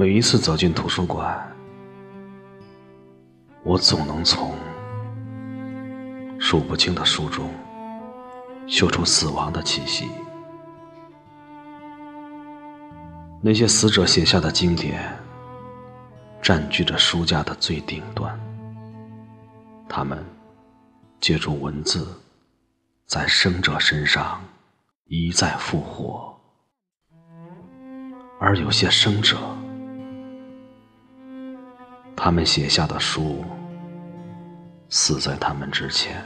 每一次走进图书馆，我总能从数不清的书中嗅出死亡的气息。那些死者写下的经典，占据着书架的最顶端。他们借助文字，在生者身上一再复活，而有些生者，他们写下的书死在他们之前。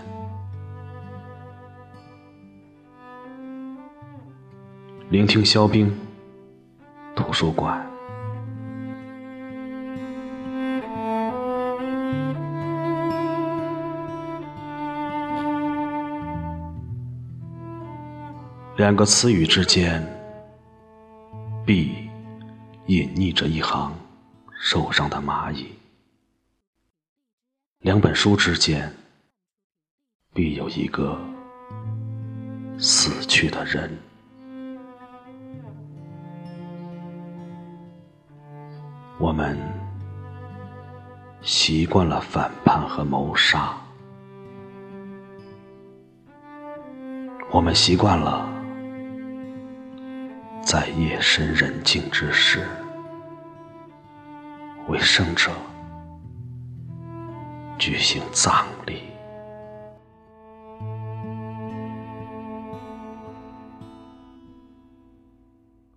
聆听肖冰。图书馆，两个词语之间，必隐匿着一行受伤的蚂蚁；两本书之间，必有一个死去的人。我们习惯了反叛和谋杀，我们习惯了在夜深人静之时为生者举行葬礼。